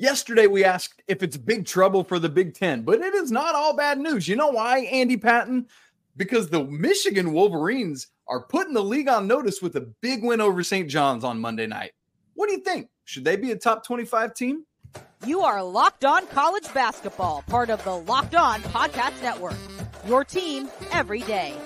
Yesterday, we asked if it's big trouble for the Big Ten, but it is not all bad news. You know why, Andy Patton? Because the Michigan Wolverines are putting the league on notice with a big win over St. John's on Monday night. What do you think? Should they be a top 25 team? You are Locked On College Basketball, part of the Locked On Podcast Network. Your team every day.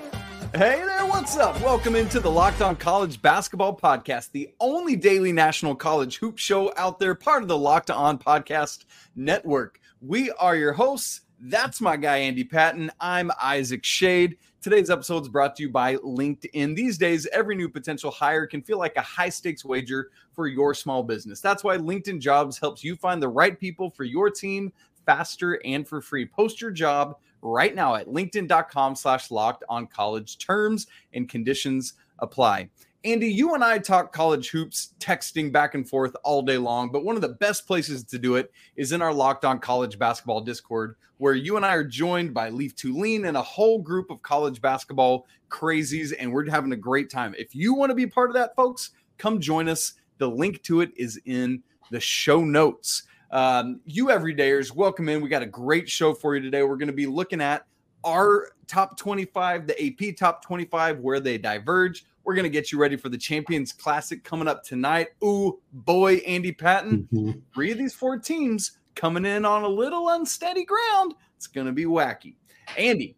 Hey there, what's up? Welcome into the Locked On College Basketball Podcast, the only daily national college hoop show out there, part of the Locked On Podcast Network. We are your hosts. That's my guy, Andy Patton. I'm Isaac Shade. Today's episode is brought to you by LinkedIn. These days, every new potential hire can feel like a high stakes wager for your small business. That's why LinkedIn Jobs helps you find the right people for your team faster and for free. Post your job right now at linkedin.com slash locked on college terms and conditions apply. Andy, you and I talk college hoops, texting back and forth all day long, but one of the best places to do it is in our Locked On College Basketball Discord, where you and I are joined by Leaf Tulane and a whole group of college basketball crazies, and we're having a great time. If you want to be part of that, folks, come join us. The link to it is in the show notes. Um, you everydayers, welcome in. We got a great show for you today. We're going to be looking at our top 25, the AP top 25, where they diverge. We're going to get you ready for the Champions Classic coming up tonight. Ooh, boy, Andy Patton. Mm-hmm. Three of these four teams coming in on a little unsteady ground. It's going to be wacky. Andy,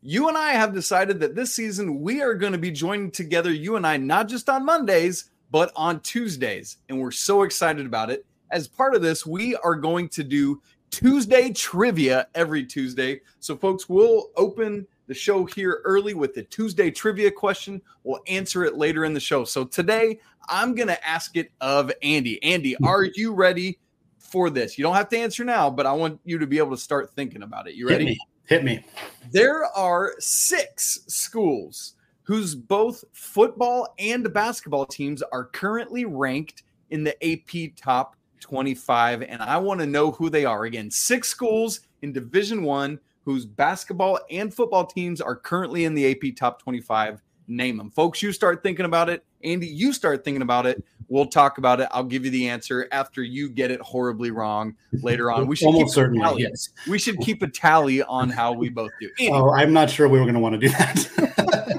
you and I have decided that this season we are going to be joining together, you and I, not just on Mondays, but on Tuesdays. And we're so excited about it as part of this, we are going to do Tuesday trivia every Tuesday. So, folks, we'll open the show here early with the Tuesday trivia question. We'll answer it later in the show. So, today I'm going to ask it of Andy. Andy, are you ready for this? You don't have to answer now, but I want you to be able to start thinking about it. You ready? Hit me. Hit me. There are six schools whose both football and basketball teams are currently ranked in the AP top 25 and i want to know who they are. Again six schools in division one whose basketball and football teams are currently in the ap top 25 name them folks you start thinking about it. Andy you start thinking about it. We'll talk about it. I'll give you the answer after you get it horribly wrong later on. We should almost certainly yes. We should keep a tally on how we both do. Andy, oh i'm not sure we were going to want to do that.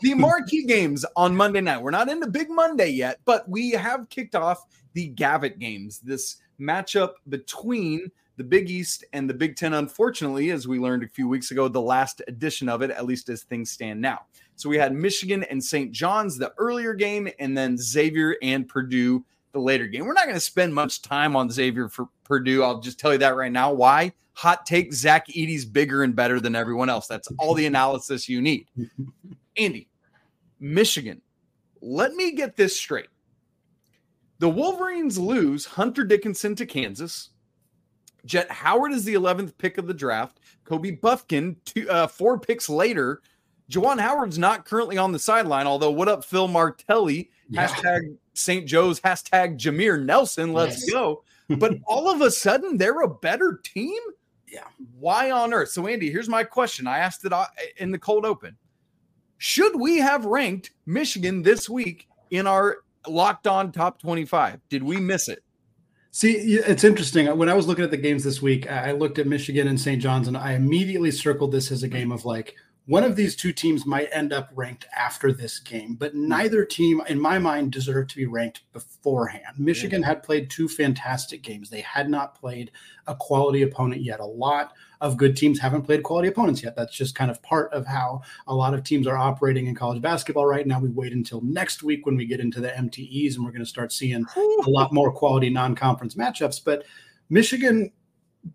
The marquee games on monday night. We're not into big monday yet but we have kicked off the Gavitt games, this matchup between the Big East and the Big Ten. Unfortunately, as we learned a few weeks ago, the last edition of it, at least as things stand now. So we had Michigan and St. John's, the earlier game, and then Xavier and Purdue, the later game. We're not going to spend much time on Xavier for Purdue. I'll just tell you that right now. Why? Hot take Zach Edey's bigger and better than everyone else. That's all the analysis you need. Andy, Michigan. Let me get this straight. The Wolverines lose Hunter Dickinson to Kansas. Jett Howard is the 11th pick of the draft. Kobe Bufkin, two, uh, four picks later. Juwan Howard's not currently on the sideline, although what up, Phil Martelli? Yeah. Hashtag St. Joe's, hashtag Jameer Nelson, let's yes. go. But all of a sudden, they're a better team? Yeah. Why on earth? So, Andy, here's my question. I asked it uh, in the cold open. Should we have ranked Michigan this week in our locked on top 25. Did we miss it? See, it's interesting. When I was looking at the games this week, I looked at Michigan and St. John's, and I immediately circled this as a game of like, one of these two teams might end up ranked after this game, but hmm. neither team, in my mind, deserved to be ranked beforehand. Michigan had played two fantastic games. They had not played a quality opponent yet. A lot of good teams haven't played quality opponents yet. That's just kind of part of how a lot of teams are operating in college basketball right now. We wait until next week when we get into the MTEs and we're going to start seeing a lot more quality non conference matchups. But Michigan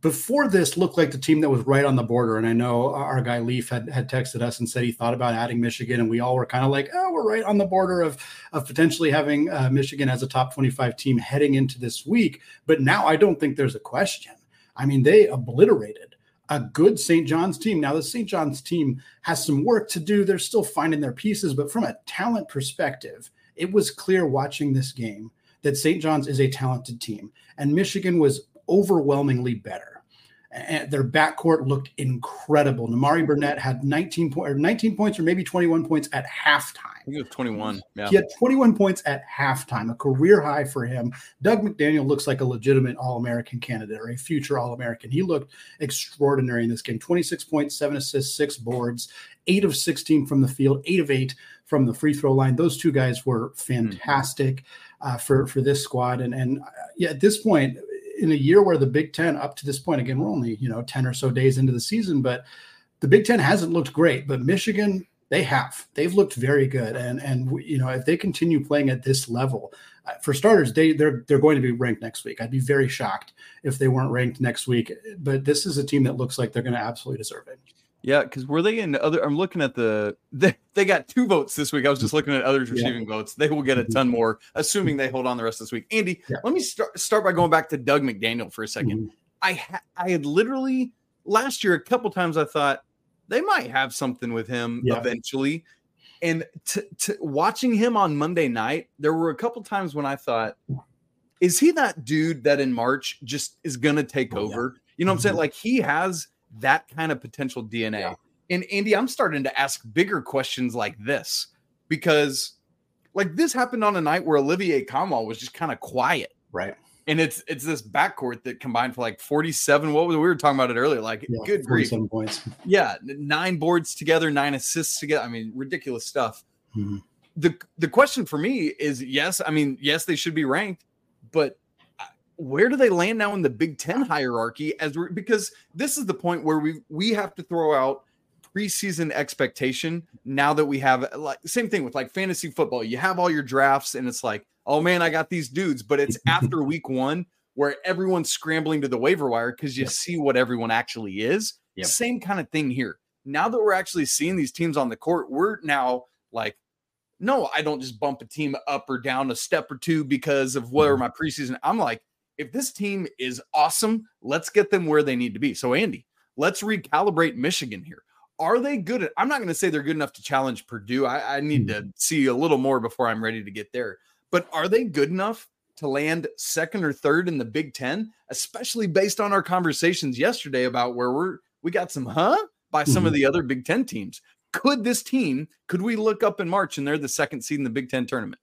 before this looked like the team that was right on the border. And I know our guy Leaf had, had texted us and said he thought about adding Michigan, and we all were kind of like, oh, we're right on the border of of potentially having uh, Michigan as a top 25 team heading into this week. But now I don't think there's a question. I mean, they obliterated a good St. John's team. Now, the St. John's team has some work to do. They're still finding their pieces, but from a talent perspective, it was clear watching this game that St. John's is a talented team, and Michigan was overwhelmingly better. And their backcourt looked incredible. Nimari Burnett had 19 point or 19 points or maybe 21 points at halftime. It was 21. Yeah. He had 21 points at halftime, a career high for him. Dug McDaniel looks like a legitimate All-American candidate or a future All-American. He looked extraordinary in this game. 26 points, seven assists, six boards, eight of 16 from the field, eight of eight from the free throw line. Those two guys were hmm. fantastic uh, for for this squad. And and uh, yeah, at this point, in a year where the Big Ten, up to this point, again, we're only you know ten or so days into the season, but the Big Ten hasn't looked great. But Michigan, they have. They've looked very good, and and you know if they continue playing at this level, uh, for starters, they they're they're going to be ranked next week. I'd be very shocked if they weren't ranked next week. But this is a team that looks like they're going to absolutely deserve it. Yeah, because were they in other? I'm looking at the they, they got two votes this week. I was just looking at others receiving yeah. votes. They will get a mm-hmm. ton more, assuming they hold on the rest of this week. Andy, yeah. let me start start by going back to Dug McDaniel for a 2nd mm-hmm. I ha- I had literally last year a couple times I thought they might have something with him yeah. eventually, and t- t- watching him on Monday night, there were a couple times when I thought, is he that dude that in March just is gonna take oh, over? You know what I'm saying? Mm-hmm. Like he has that kind of potential DNA. Yeah. And Andy, I'm starting to ask bigger questions like this because like this happened on a night where Olivier Nkamhoua was just kind of quiet. Right. And it's it's this backcourt that combined for like 47. What was we were talking about it earlier? Like yeah, good grief. points. Yeah, nine boards together, nine assists together. I mean, ridiculous stuff. Mm-hmm. The the question for me is yes, I mean, yes, they should be ranked, but where do they land now in the Big Ten hierarchy? As we're because this is the point where we we have to throw out preseason expectation now that we have like same thing with like fantasy football. You have all your drafts and it's like, oh man, I got these dudes, but it's after week one where everyone's scrambling to the waiver wire because you yep. see what everyone actually is. Yep. Same kind of thing here. Now that we're actually seeing these teams on the court, we're now like, no, I don't just bump a team up or down a step or two because of where mm-hmm. my preseason. I'm like, if this team is awesome, let's get them where they need to be. So, Andy, let's recalibrate Michigan here. Are they good at? I'm not going to say they're good enough to challenge Purdue. I, I need to hmm. see a little more before I'm ready to get there. But are they good enough to land second or third in the Big Ten, especially based on our conversations yesterday about where we're we got some huh by some mm-hmm. of the other Big Ten teams. Could this team, could we look up in March and they're the second seed in the Big Ten tournament?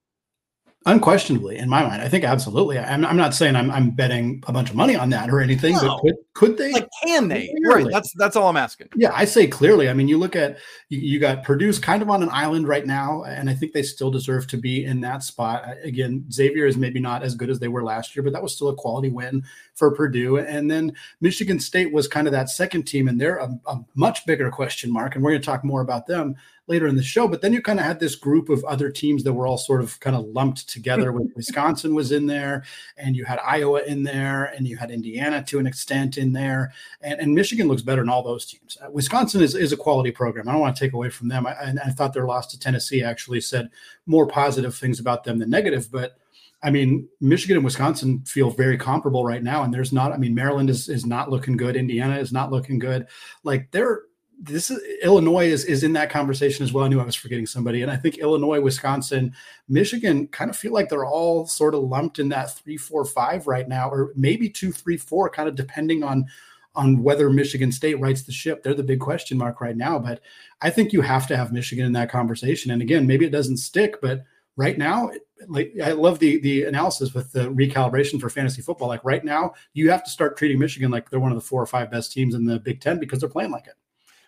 Unquestionably, in my mind, I think absolutely. I'm, I'm not saying I'm, I'm betting a bunch of money on that or anything, no. but could, could they? Like, can they? Clearly. Right. That's that's all I'm asking. Yeah, I say clearly. I mean, you look at you, got Purdue's kind of on an island right now, and I think they still deserve to be in that spot. Again, Xavier is maybe not as good as they were last year, but that was still a quality win for Purdue. And then Michigan State was kind of that second team, and they're a, a much bigger question mark. And we're going to talk more about them later in the show. But then you kind of had this group of other teams that were all sort of kind of lumped together. With Wisconsin was in there, and you had Iowa in there, and you had Indiana to an extent in there, and, and Michigan looks better than all those teams. Uh, Wisconsin is, is a quality program. I don't want to take away from them. I, and I thought their loss to Tennessee actually said more positive things about them than negative, but. I mean, Michigan and Wisconsin feel very comparable right now, and there's not. I mean, Maryland is is not looking good. Indiana is not looking good. Like they're this is Illinois is is in that conversation as well. I knew I was forgetting somebody, and I think Illinois, Wisconsin, Michigan kind of feel like they're all sort of lumped in that three, four, five right now, or maybe two, three, four, kind of depending on on whether Michigan State rights the ship. They're the big question mark right now, but I think you have to have Michigan in that conversation. And again, maybe it doesn't stick, but right now, like I love the the analysis with the recalibration for fantasy football. Like right now, you have to start treating Michigan like they're one of the four or five best teams in the Big Ten because they're playing like it.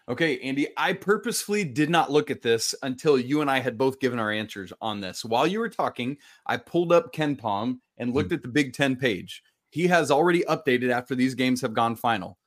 Okay, Andy, I purposefully did not look at this until you and I had both given our answers on this. While you were talking, I pulled up KenPom and looked mm-hmm. at the Big Ten page. He has already updated after these games have gone final.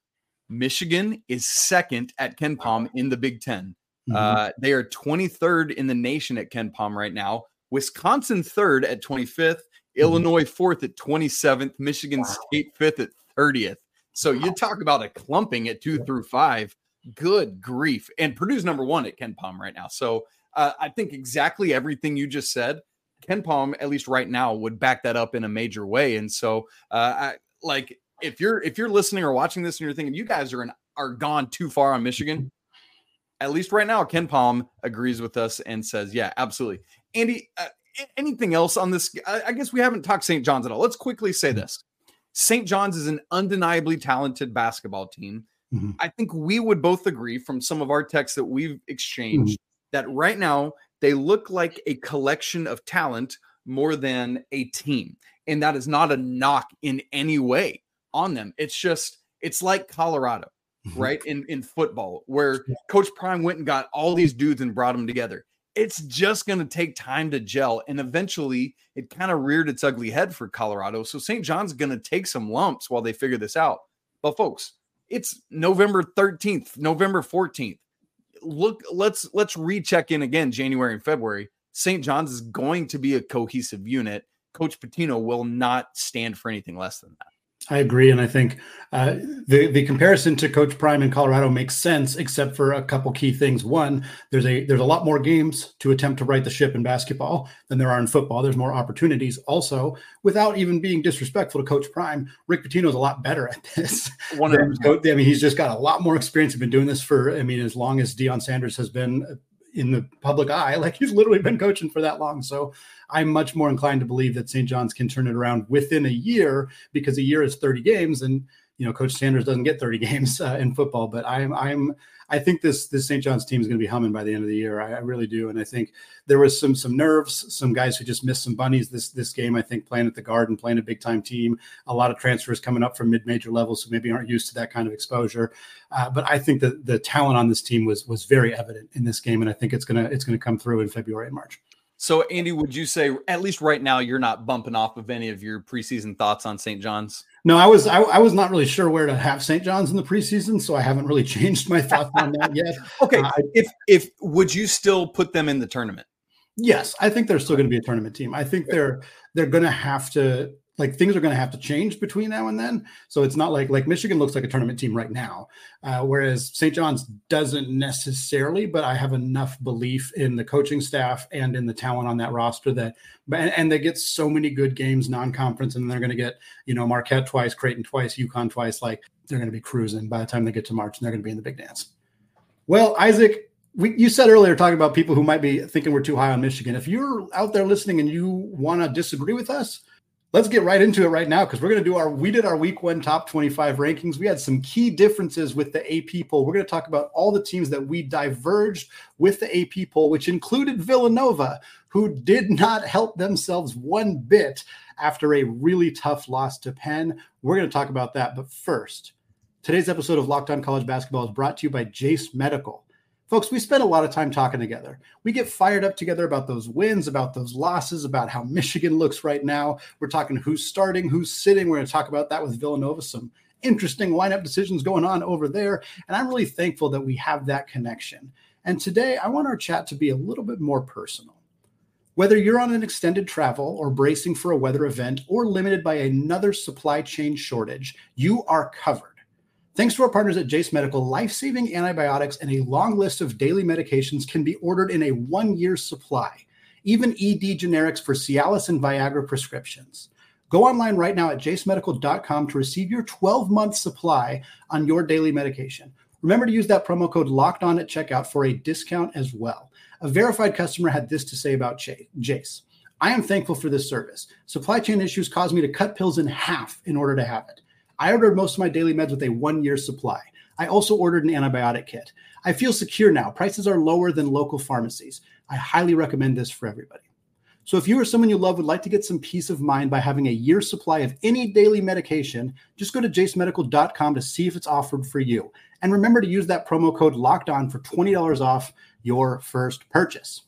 Michigan is second at KenPom in the Big 10 mm-hmm. uh, they are 23rd in the nation at KenPom right now. Wisconsin third at 25th, mm-hmm. Illinois fourth at 27th, Michigan wow. State fifth at 30th. So you talk about a clumping at two through five. Good grief. And Purdue's number one at KenPom right now. So uh, I think exactly everything you just said, KenPom, at least right now, would back that up in a major way. And so, uh, I, like, if you're if you're listening or watching this and you're thinking you guys are in, are gone too far on Michigan, at least right now, KenPom agrees with us and says, yeah, absolutely. Andy, uh, anything else on this? I, I guess we haven't talked St. John's at all. Let's quickly say this: St. John's is an undeniably talented basketball team. Mm-hmm. I think we would both agree from some of our texts that we've exchanged mm-hmm. that right now they look like a collection of talent more than a team. And that is not a knock in any way on them. It's just, it's like Colorado, mm-hmm. right? In in football, where Coach Prime went and got all these dudes and brought them together. It's just going to take time to gel. And eventually it kind of reared its ugly head for Colorado. So St. John's going to take some lumps while they figure this out. But folks, it's November 13th, November 14th. Look, let's let's recheck in again January and February. St. John's is going to be a cohesive unit. Coach Pitino will not stand for anything less than that. I agree, and I think uh, the the comparison to Coach Prime in Colorado makes sense, except for a couple key things. One, there's a there's a lot more games to attempt to right the ship in basketball than there are in football. There's more opportunities. Also, without even being disrespectful to Coach Prime, Rick Pitino is a lot better at this. One of them. I mean, he's just got a lot more experience. He's been doing this for, I mean, as long as Deion Sanders has been in the public eye. Like he's literally been coaching for that long. So I'm much more inclined to believe that St. John's can turn it around within a year because a year is 30 games, and you know Coach Sanders doesn't get 30 games uh, in football. But I'm I'm I think this this St. John's team is going to be humming by the end of the year. I, I, really do, and I think there was some some nerves, some guys who just missed some bunnies this this game. I think playing at the Garden, playing a big time team, a lot of transfers coming up from mid major levels, so maybe aren't used to that kind of exposure. Uh, but I think that the talent on this team was was very evident in this game, and I think it's gonna it's gonna come through in February and March. So, Andy, would you say at least right now you're not bumping off of any of your preseason thoughts on St. John's? No, I was I, I, was not really sure where to have St. John's in the preseason, so I haven't really changed my thoughts on that yet. okay, uh, if if would you still put them in the tournament? Yes, I think they're still going to be a tournament team. I think they're they're going to have to like things are going to have to change between now and then. So it's not like like Michigan looks like a tournament team right now, uh, whereas St. John's doesn't necessarily. But I have enough belief in the coaching staff and in the talent on that roster that, and, and they get so many good games non-conference, and they're going to get you know Marquette twice, Creighton twice, UConn twice. Like they're going to be cruising by the time they get to March, and they're going to be in the big dance. Well, Isaac, we, you said earlier talking about people who might be thinking we're too high on Michigan. If you're out there listening and you want to disagree with us, let's get right into it right now because we're going to do our we did our week one top 25 rankings. We had some key differences with the ap poll. We're going to talk about all the teams that we diverged with the ap poll which included villanova who did not help themselves one bit after a really tough loss to penn. We're going to talk about that. But first today's episode of locked on college basketball is brought to you by jase medical Folks, we spend a lot of time talking together. We get fired up together about those wins, about those losses, about how Michigan looks right now. We're talking who's starting, who's sitting. We're going to talk about that with Villanova. Some interesting lineup decisions going on over there. And I'm really thankful that we have that connection. And today, I want our chat to be a little bit more personal. Whether you're on an extended travel or bracing for a weather event or limited by another supply chain shortage, you are covered. Thanks to our partners at Jase Medical, life saving antibiotics and a long list of daily medications can be ordered in a one year supply, even ED generics for Cialis and Viagra prescriptions. Go online right now at jasemedical.com to receive your 12 month supply on your daily medication. Remember to use that promo code locked on at checkout for a discount as well. A verified customer had this to say about Jase. I am thankful for this service. Supply chain issues caused me to cut pills in half in order to have it. I ordered most of my daily meds with a one year supply. I also ordered an antibiotic kit. I feel secure now. Prices are lower than local pharmacies. I highly recommend this for everybody. So, if you or someone you love would like to get some peace of mind by having a year's supply of any daily medication, just go to jasemedical.com to see if it's offered for you. And remember to use that promo code locked on for $20 off your first purchase.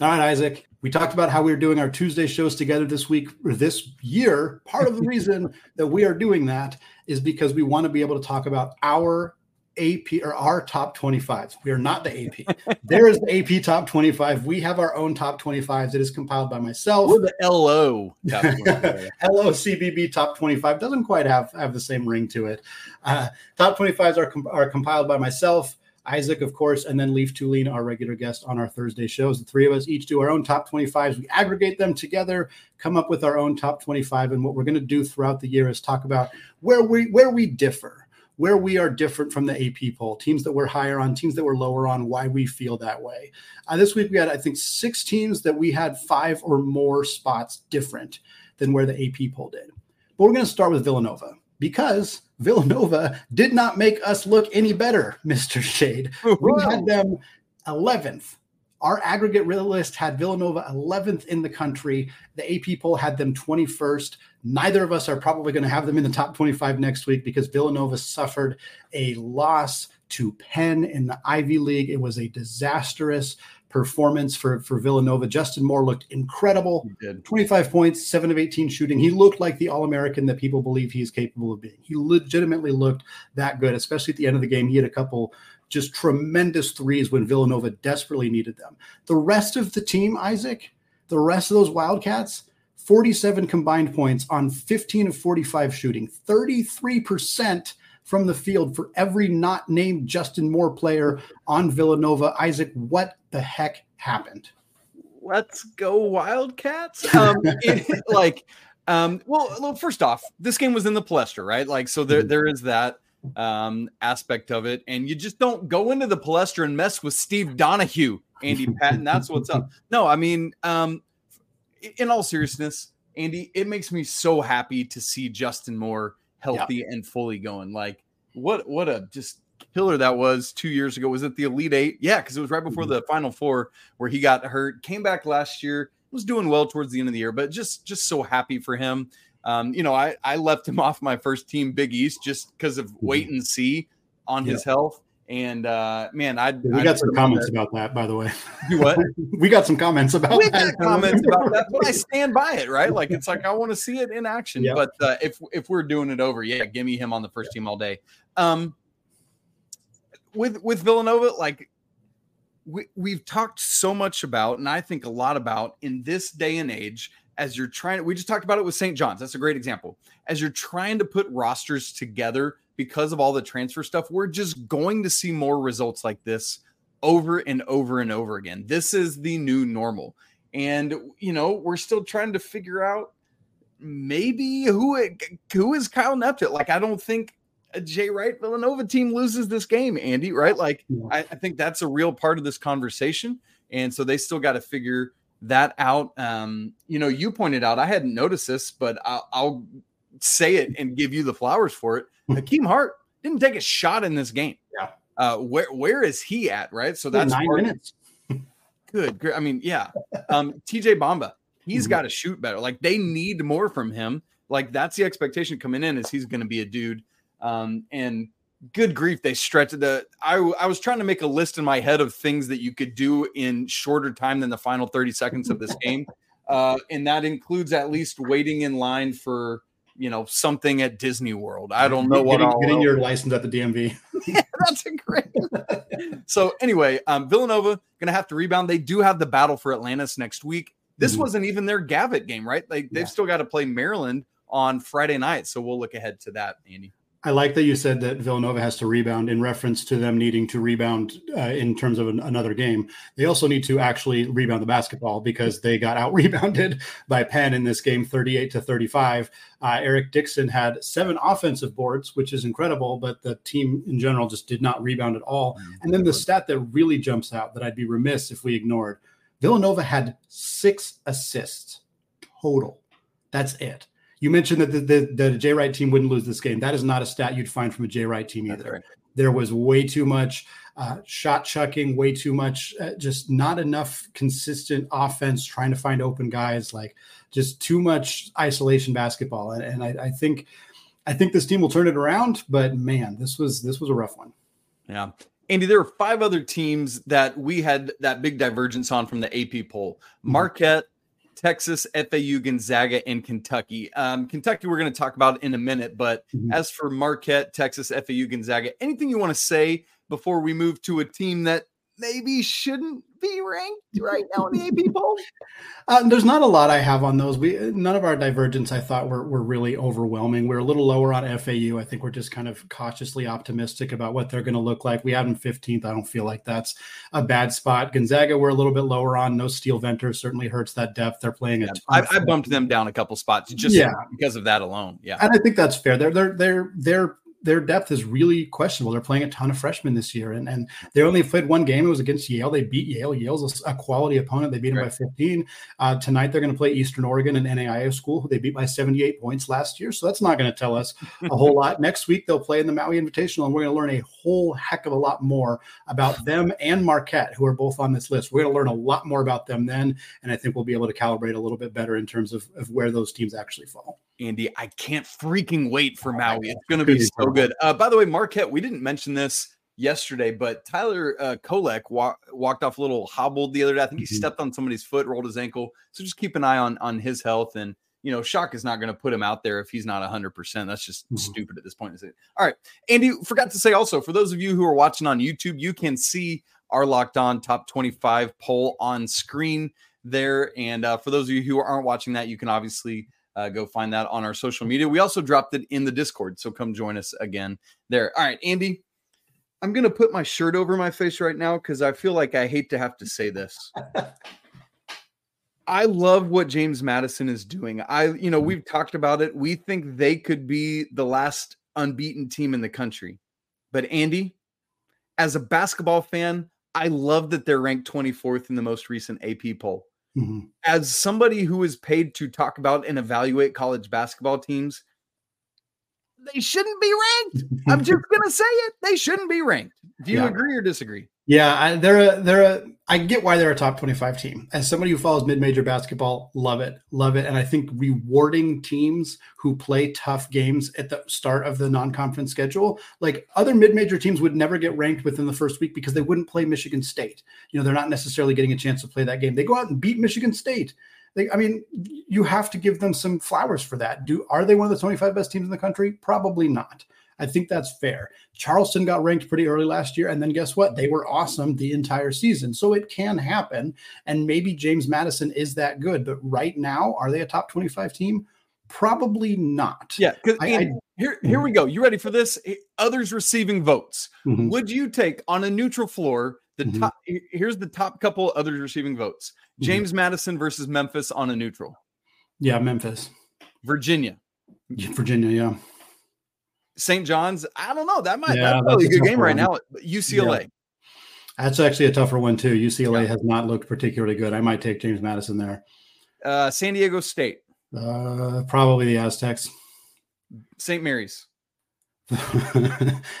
All right, Isaac. We talked about how we were doing our Tuesday shows together this week or this year. Part of the reason that we are doing that is because we want to be able to talk about our AP or our top 25s. We are not the AP. there is the AP top 25. We have our own top 25s. It is compiled by myself. We're the LO. LO CBB top 25 doesn't quite have, have the same ring to it. Uh, top 25s are, are compiled by myself. Isaac, of course, and then Leaf Tulane, our regular guest on our Thursday shows. The three of us each do our own top 25s. We aggregate them together, come up with our own top 25. And what we're going to do throughout the year is talk about where we where we differ, where we are different from the AP poll, teams that we're higher on, teams that we're lower on, why we feel that way. Uh, this week we had, I think, six teams that we had five or more spots different than where the AP poll did. But we're going to start with Villanova because Villanova did not make us look any better, Mr. Shade. We had them 11th. Our aggregate list had Villanova 11th in the country. The AP poll had them 21st. Neither of us are probably going to have them in the top 25 next week because Villanova suffered a loss to Penn in the Ivy League. It was a disastrous performance for, for Villanova. Justin Moore looked incredible. 25 points, 7 of 18 shooting. He looked like the All American that people believe he's capable of being. He legitimately looked that good, especially at the end of the game. He had a couple just tremendous threes when Villanova desperately needed them. The rest of the team, Isaac, the rest of those Wildcats, 47 combined points on 15 of 45 shooting, 33% from the field for every not named Justin Moore player on Villanova. Isaac, what the heck happened? Let's go Wildcats. Um, it, like, um, well, well, first off, this game was in the Palestra, right? Like, so there, mm-hmm. there is that um, aspect of it, and you just don't go into the Palestra and mess with Steve Donahue, Andy Patton. That's what's up. No, I mean, um, in all seriousness, Andy, it makes me so happy to see Justin Moore healthy yeah. and fully going. Like what what a just killer that was two years ago. Was it the Elite Eight? Yeah, because it was right before mm-hmm. the Final Four where he got hurt. Came back last year, was doing well towards the end of the year, but just just so happy for him. Um, you know, I I left him off my first team Big East just because of wait mm-hmm. and see on his health. And uh, man, I we I'd got some comments that. about that, by the way. You what? we got some comments about we that. comments about that, but I stand by it, right? Like it's like I want to see it in action. Yep. But uh, if if we're doing it over, yeah, give me him on the first yep. team all day. Um, with with Villanova, like we we've talked so much about, and I think a lot about in this day and age, as you're trying. We just talked about it with St. John's. That's a great example. As you're trying to put rosters together because of all the transfer stuff, we're just going to see more results like this over and over and over again. This is the new normal. And you know, we're still trying to figure out maybe who it, who is Kyle Neptune. Like I don't think a Jay Wright Villanova team loses this game, Andy, right? Like. I, I, think that's a real part of this conversation. And so they still got to figure that out. Um, you know, you pointed out I hadn't noticed this, but I'll, I'll say it and give you the flowers for it. Hakim Hart didn't take a shot in this game. Yeah. Uh, where where is he at? Right. So that's nine minutes. Good. Great. I mean, yeah. Um, TJ Bamba, he's mm-hmm. got to shoot better. Like they need more from him. Like that's the expectation coming in is he's going to be a dude. Um, and good grief, they stretched the. I I was trying to make a list in my head of things that you could do in shorter time than the final thirty seconds of this game, uh, and that includes at least waiting in line for you know something at Disney World. I don't know what getting, getting your license at the DMV. yeah, that's a great. so anyway, um, Villanova going to have to rebound. They do have the battle for Atlantis next week. This mm-hmm. wasn't even their Gavitt game, right? Like they've yeah. still got to play Maryland on Friday night. So we'll look ahead to that, Andy. I like that you said that Villanova has to rebound in reference to them needing to rebound uh, in terms of an, another game. They also need to actually rebound the basketball because they got out rebounded by Penn in this game, 38 to 35. Uh, Eric Dixon had seven offensive boards, which is incredible, but the team in general just did not rebound at all. Mm-hmm. And then the stat that really jumps out that I'd be remiss if we ignored Villanova had six assists total. That's it. You mentioned that the, the, the Jay Wright team wouldn't lose this game. That is not a stat you'd find from a Jay Wright team either. Right. There was way too much uh, shot chucking, way too much, uh, just not enough consistent offense trying to find open guys, like just too much isolation basketball. And, and I, I think, I think this team will turn it around. But man, this was this was a rough one. Yeah. Andy, there are five other teams that we had that big divergence on from the AP poll. Mm-hmm. Marquette, Texas, FAU, Gonzaga, and Kentucky. Um, Kentucky, we're going to talk about in a minute. But mm-hmm. as for Marquette, Texas, FAU, Gonzaga, anything you want to say before we move to a team that maybe shouldn't be ranked right now in the AP poll? Uh, there's not a lot I have on those. We none of our divergence I thought were were really overwhelming. We're a little lower on FAU. I think we're just kind of cautiously optimistic about what they're going to look like. We have them 15th. I don't feel like that's a bad spot. Gonzaga we're a little bit lower on. No Steele Venters certainly hurts that depth. They're playing yeah, I, I, bumped them down a couple spots just yeah. because of that alone. Yeah, and I think that's fair. They're they're they're they're their depth is really questionable. They're playing a ton of freshmen this year, and, and they only played one game. It was against Yale. They beat Yale. Yale's a, quality opponent. They beat them by 15. Uh, tonight, they're going to play Eastern Oregon and NAIA school, who they beat by 78 points last year. So that's not going to tell us a whole lot. Next week, they'll play in the Maui Invitational, and we're going to learn a whole heck of a lot more about them and Marquette, who are both on this list. We're going to learn a lot more about them then, and I think we'll be able to calibrate a little bit better in terms of, of where those teams actually fall. Andy. I can't freaking wait for Maui. It's going to be so good. Uh, by the way, Marquette, we didn't mention this yesterday, but Tyler uh, Kolek wa- walked off a little hobbled the other day. I think he mm-hmm. stepped on somebody's foot, rolled his ankle. So just keep an eye on on his health. And you know, Shaka is not going to put him out there if he's not 100%. That's just mm-hmm. stupid at this point. All right. Andy, forgot to say also, for those of you who are watching on YouTube, you can see our Locked On Top 25 poll on screen there. And uh, for those of you who aren't watching that, you can obviously uh, go find that on our social media. We also dropped it in the Discord, so come join us again there. All right, Andy, I'm gonna put my shirt over my face right now because I feel like I hate to have to say this. I love what James Madison is doing. I, you know, we've talked about it. We think they could be the last unbeaten team in the country. But Andy, as a basketball fan, I love that they're ranked 24th in the most recent AP poll. Mm-hmm. As somebody who is paid to talk about and evaluate college basketball teams, they shouldn't be ranked. I'm just going to say it. They shouldn't be ranked. Do you yeah. agree or disagree? Yeah, I, they're a they're a. I get why they're a top twenty five team. As somebody who follows mid major basketball, love it, love it, and I think rewarding teams who play tough games at the start of the non conference schedule, like other mid major teams, would never get ranked within the first week because they wouldn't play Michigan State. You know, they're not necessarily getting a chance to play that game. They go out and beat Michigan State. They, I mean, you have to give them some flowers for that. Do are they one of the twenty five best teams in the country? Probably not. I think that's fair. Charleston got ranked pretty early last year, and then guess what? They were awesome the entire season. So it can happen. And maybe James Madison is that good. But right now, are they a top 25 team? Probably not. Yeah. Because here, here mm-hmm. we go. You ready for this? Others receiving votes. Mm-hmm. Would you take on a neutral floor the mm-hmm. top? Here's the top couple others receiving votes mm-hmm. James mm-hmm. Madison versus Memphis on a neutral. Yeah, Memphis. Virginia. Virginia, yeah. St. John's, I don't know. That might yeah, that's probably a good game one. right now. UCLA. Yeah. That's actually a tougher one too. UCLA yeah. has not looked particularly good. I might take James Madison there. Uh, San Diego State. Uh, probably the Aztecs. St. Mary's.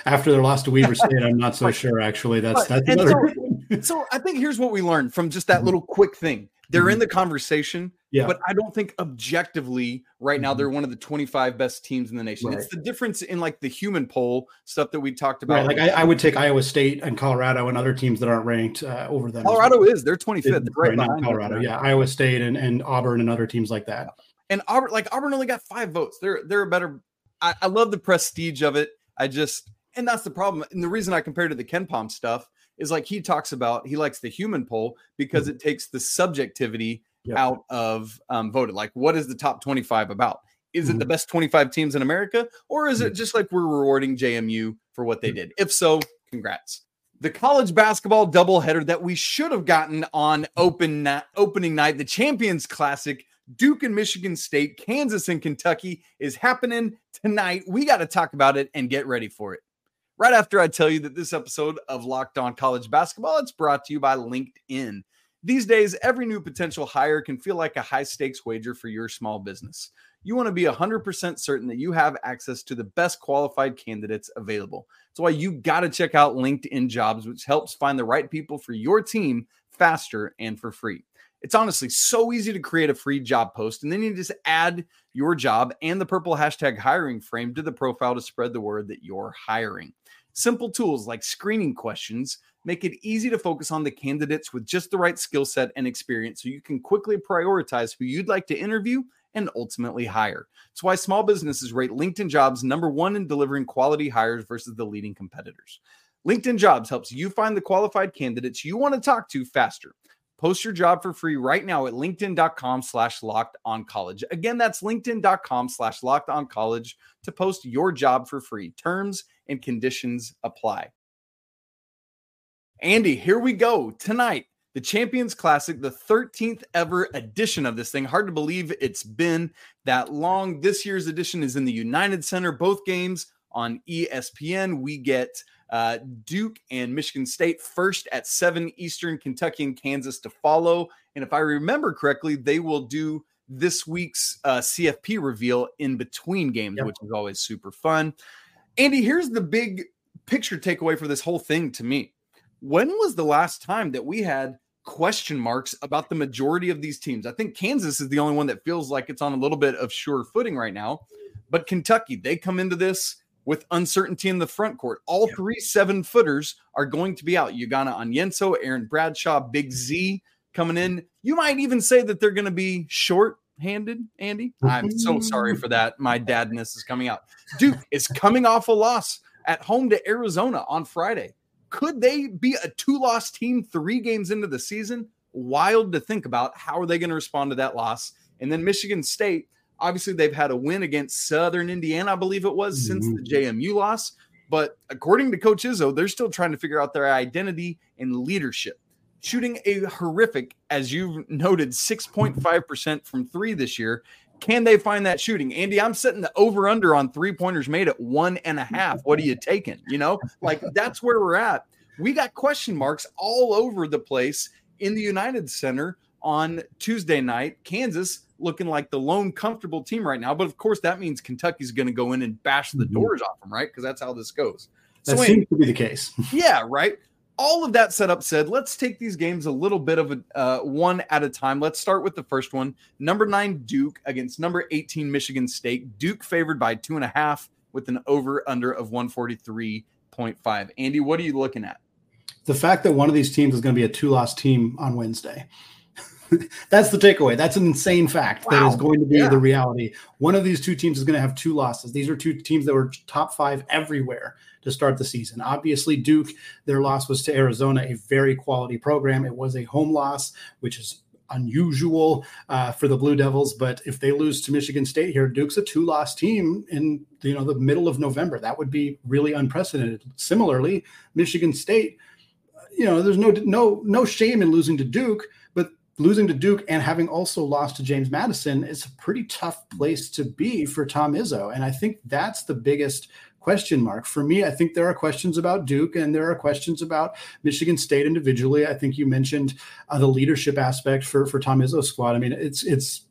After their loss to Weber State, I'm not so sure. Actually, that's that's so, so, I think here's what we learned from just that mm-hmm. little quick thing. They're mm-hmm. in the conversation, yeah. but I don't think objectively right now mm-hmm. they're one of the 25 best teams in the nation. Right. It's the difference in like the human poll stuff that we talked about. Right. Like I, I, would take Iowa State and Colorado and other teams that aren't ranked uh, over them. Colorado well. is they're 25th, they're right, right Colorado. Them. Yeah, Iowa State and, and Auburn and other teams like that. And Auburn, like Auburn, only got five votes. They're they're a better. I, I love the prestige of it. I just and that's the problem. And the reason I compared to the KenPom stuff is like he talks about he likes the human poll because mm-hmm. it takes the subjectivity yep. out of um, voted. Like, what is the top 25 about? Is mm-hmm. it the mm-hmm. best 25 teams in America, or is it just like we're rewarding JMU for what they mm-hmm. did? If so, congrats. The college basketball doubleheader that we should have gotten on open na- opening night, the Champions Classic, Duke and Michigan State, Kansas and Kentucky is happening tonight. We got to talk about it and get ready for it. Right after I tell you that this episode of Locked On College Basketball, it's brought to you by LinkedIn. These days, every new potential hire can feel like a high stakes wager for your small business. You want to be 100% certain that you have access to the best qualified candidates available. That's why you got to check out LinkedIn Jobs, which helps find the right people for your team faster and for free. It's honestly so easy to create a free job post, and then you just add your job and the purple hashtag hiring frame to the profile to spread the word that you're hiring. Simple tools like screening questions make it easy to focus on the candidates with just the right skill set and experience so you can quickly prioritize who you'd like to interview and ultimately hire. It's why small businesses rate LinkedIn jobs number one in delivering quality hires versus the leading competitors. LinkedIn jobs helps you find the qualified candidates you want to talk to faster. Post your job for free right now at linkedin.com slash locked on college. Again, that's linkedin.com slash locked on college to post your job for free. Terms and conditions apply. Andy, here we go. Tonight, the Champions Classic, the 13th ever edition of this thing. Hard to believe it's been that long. This year's edition is in the United Center. Both games on ESPN. We get uh, Duke and Michigan State first at 7 Eastern, Kentucky and Kansas to follow. And if I remember correctly, they will do this week's uh, CFP reveal in between games, yep. which is always super fun. Andy, here's the big picture takeaway for this whole thing to me. When was the last time that we had question marks about the majority of these teams? I think Kansas is the only one that feels like it's on a little bit of sure footing right now. But Kentucky, they come into this with uncertainty in the front court. All yep. three seven footers are going to be out. Ugonna Onyenso, Aaron Bradshaw, Big Z coming in. You might even say that they're going to be short handed, Andy. I'm so sorry for that. My dadness is coming out. Duke is coming off a loss at home to Arizona on Friday. Could they be a two loss team three games into the season? Wild to think about. How are they going to respond to that loss? And then Michigan State, obviously, they've had a win against Southern Indiana, I believe it was, mm-hmm. since the JMU loss. But according to Coach Izzo, they're still trying to figure out their identity and leadership shooting a horrific, as you've noted, 6.5% from three this year. Can they find that shooting? Andy, I'm setting the over under on three pointers made at one and a half. What are you taking? You know, like that's where we're at. We got question marks all over the place in the United Center on Tuesday night. Kansas looking like the lone comfortable team right now. But of course, that means Kentucky's going to go in and bash the mm-hmm. doors off them, right? Because that's how this goes. That so, seems to be the case. yeah, right all of that setup said, let's take these games a little bit of a uh, one at a time. Let's start with the first one. Number nine Duke against number 18 Michigan State. Duke favored by two and a half with an over under of 143.5. Andy, what are you looking at? The fact that one of these teams is going to be a two loss team on Wednesday. That's the takeaway. That's an insane fact wow. that is going to be yeah. the reality. One of these two teams is going to have two losses. These are two teams that were top five everywhere to start the season. Obviously, Duke, their loss was to Arizona, a very quality program. It was a home loss, which is unusual uh, for the Blue Devils. But if they lose to Michigan State here, Duke's a two-loss team in you know the middle of November. That would be really unprecedented. Similarly, Michigan State, you know, there's no no no shame in losing to Duke, but losing to Duke and having also lost to James Madison is a pretty tough place to be for Tom Izzo. And I think that's the biggest question mark. For me, I think there are questions about Duke and there are questions about Michigan State individually. I think you mentioned uh, the leadership aspect for for Tom Izzo's squad. I mean, it's it's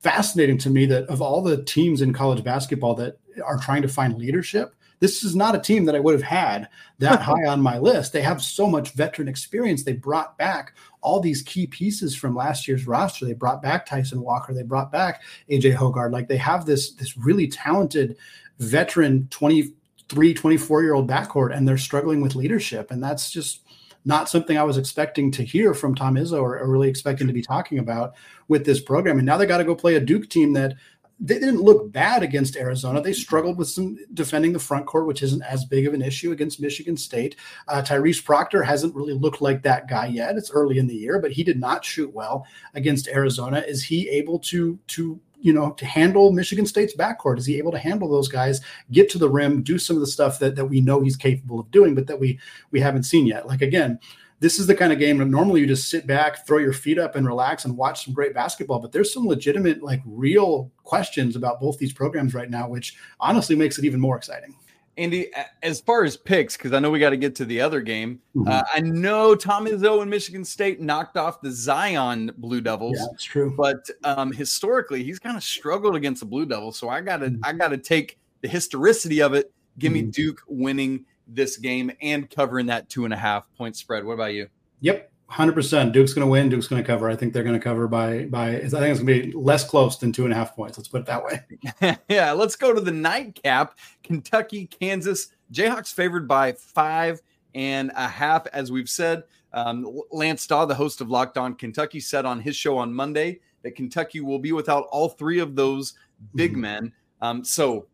fascinating to me that of all the teams in college basketball that are trying to find leadership, this is not a team that I would have had that high on my list. They have so much veteran experience. They brought back all these key pieces from last year's roster. They brought back Tyson Walker. They brought back AJ Hoggard. Like they have this this really talented veteran 23, 24 year old backcourt and they're struggling with leadership. And that's just not something I was expecting to hear from Tom Izzo or, or really expecting to be talking about with this program. And now they got to go play a Duke team that they didn't look bad against Arizona. They struggled with some defending the front court, which isn't as big of an issue against Michigan State. Uh, Tyrese Proctor hasn't really looked like that guy yet. It's early in the year, but he did not shoot well against Arizona. Is he able to to you know, to handle Michigan State's backcourt? Is he able to handle those guys, get to the rim, do some of the stuff that, that we know he's capable of doing, but that we we haven't seen yet? Like again, this is the kind of game that normally you just sit back, throw your feet up, and relax and watch some great basketball. But there's some legitimate, like real questions about both these programs right now, which honestly makes it even more exciting. Andy, as far as picks, because I know we got to get to the other game. Mm-hmm. Uh, I know Tom Izzo and Michigan State knocked off the Zion Blue Devils. Yeah, that's true. But um, historically, he's kind of struggled against the Blue Devils. So I got to, mm-hmm. I got to take the historicity of it. Give mm-hmm. me Duke winning this game and covering that two and a half point spread. What about you? Yep, Hundred percent. Duke's going to win. Duke's going to cover. I think they're going to cover by by. I think it's going to be less close than two and a half points. Let's put it that way. yeah. Let's go to the nightcap. Kentucky, Kansas. Jayhawks favored by five and a half. As we've said, um, Lance Dawe, the host of Locked On Kentucky, said on his show on Monday that Kentucky will be without all three of those big mm-hmm. men. Um, so,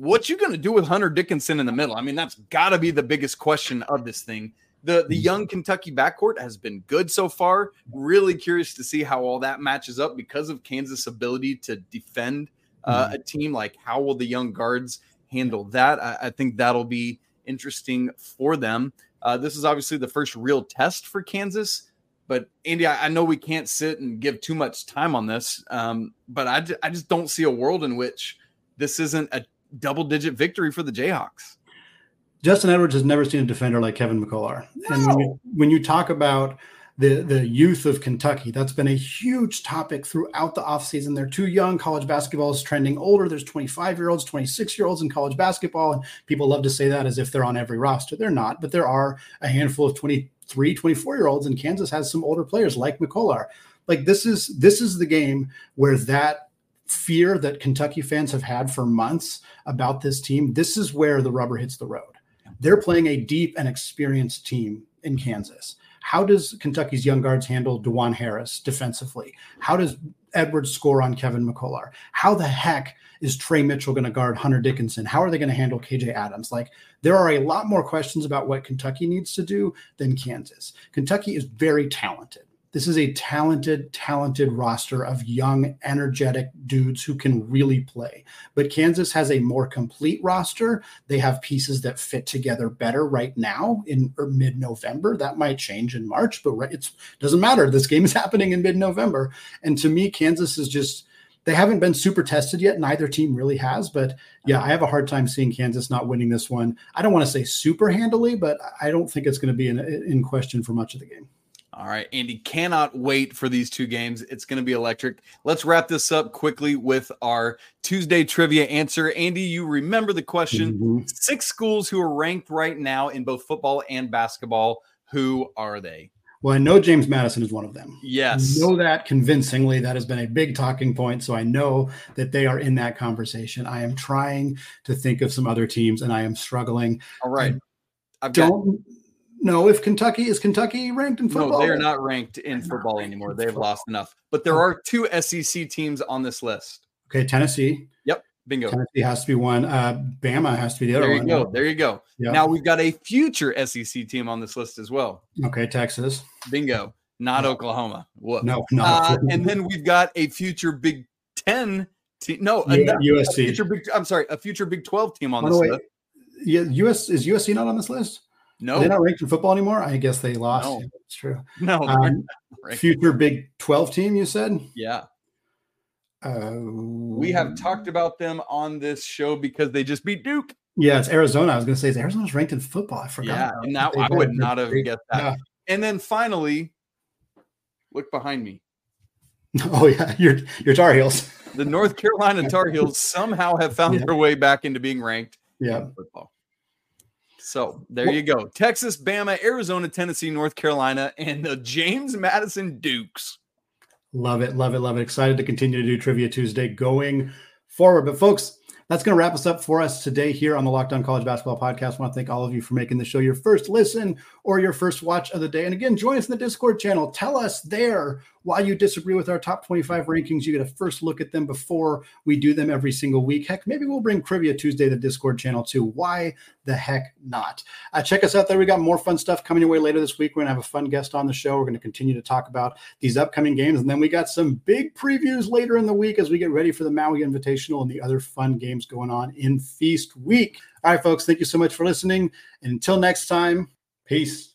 what you going to do with Hunter Dickinson in the middle? I mean, that's got to be the biggest question of this thing. The the mm. young Kentucky backcourt has been good so far. Really curious to see how all that matches up because of Kansas' ability to defend uh, mm. a team. Like how will the young guards handle that? I, I think that'll be interesting for them. Uh, this is obviously the first real test for Kansas. But Andy, I, I know we can't sit and give too much time on this, um, but I, I just don't see a world in which this isn't a double digit victory for the Jayhawks. Justin Edwards has never seen a defender like Kevin McCullar. No. And when you, when you talk about the the youth of Kentucky. That's been a huge topic throughout the offseason. They're too young. College basketball is trending older. There's 25 year olds, 26 year olds in college basketball. And people love to say that as if they're on every roster. They're not, but there are a handful of 23, 24 year olds, and Kansas has some older players like McCullar. Like this is this is the game where that fear that Kentucky fans have had for months about this team, this is where the rubber hits the road. They're playing a deep and experienced team in Kansas. How does Kentucky's young guards handle Dajuan Harris defensively? How does Edwards score on Kevin McCullar? How the heck is Tre Mitchell going to guard Hunter Dickinson? How are they going to handle KJ Adams? Like, there are a lot more questions about what Kentucky needs to do than Kansas. Kentucky is very talented. This is a talented, talented roster of young, energetic dudes who can really play. But Kansas has a more complete roster. They have pieces that fit together better right now in er, mid November. That might change in March, but it doesn't matter. This game is happening in mid November. And to me, Kansas is just they haven't been super tested yet. Neither team really has, but yeah, I have a hard time seeing Kansas not winning this one. I don't want to say super handily, but I don't think it's going to be in, in question for much of the game. All right, Andy cannot wait for these two games. It's going to be electric. Let's wrap this up quickly with our Tuesday trivia answer. Andy, you remember the question mm-hmm. six schools who are ranked right now in both football and basketball. Who are they? Well, I know James Madison is one of them. Yes. I know that convincingly. That has been a big talking point. So I know that they are in that conversation. I am trying to think of some other teams and I am struggling. All right. I've don't no, if Kentucky is Kentucky ranked in football? No, they are not ranked in football anymore. They've lost enough. But there are two SEC teams on this list. Okay, Tennessee. Yep, bingo. Tennessee has to be one. Uh, Bama has to be the other there you one. Go. There you go. Yep. Now we've got a future SEC team on this list as well. Okay, Texas. Bingo. Not no. Oklahoma. What? No, no. Uh, and then we've got a future Big Ten team. No, U- USC. future Big, I'm sorry, a future Big Twelve team on this list. Yeah, US is USC not on this list? No, they're not ranked in football anymore. I guess they lost. No. It's true. No, um, future Big Twelve team. You said, yeah. Uh, we have talked about them on this show because they just beat Duke. Yeah, it's Arizona. I was going to say, is Arizona's ranked in football? I forgot. Yeah, now I would not have guessed that. Yeah. And then finally, look behind me. Oh yeah, your your Tar Heels. The North Carolina Tar Heels somehow have found yeah. their way back into being ranked. Yeah, football. So there you go. Texas, Bama, Arizona, Tennessee, North Carolina, and the James Madison Dukes. Love it. Love it. Love it. Excited to continue to do Trivia Tuesday going forward. But, folks, that's going to wrap us up for us today here on the Locked On College Basketball Podcast. I want to thank all of you for making the show your first listen or your first watch of the day. And again, join us in the Discord channel. Tell us there why you disagree with our top 25 rankings. You get a first look at them before we do them every single week. Heck, maybe we'll bring Trivia Tuesday to the Discord channel too. Why the heck not? Uh, check us out there. We got more fun stuff coming your way later this week. We're going to have a fun guest on the show. We're going to continue to talk about these upcoming games. And then we got some big previews later in the week as we get ready for the Maui Invitational and the other fun games going on in Feast Week. All right, folks, thank you so much for listening. And until next time, peace.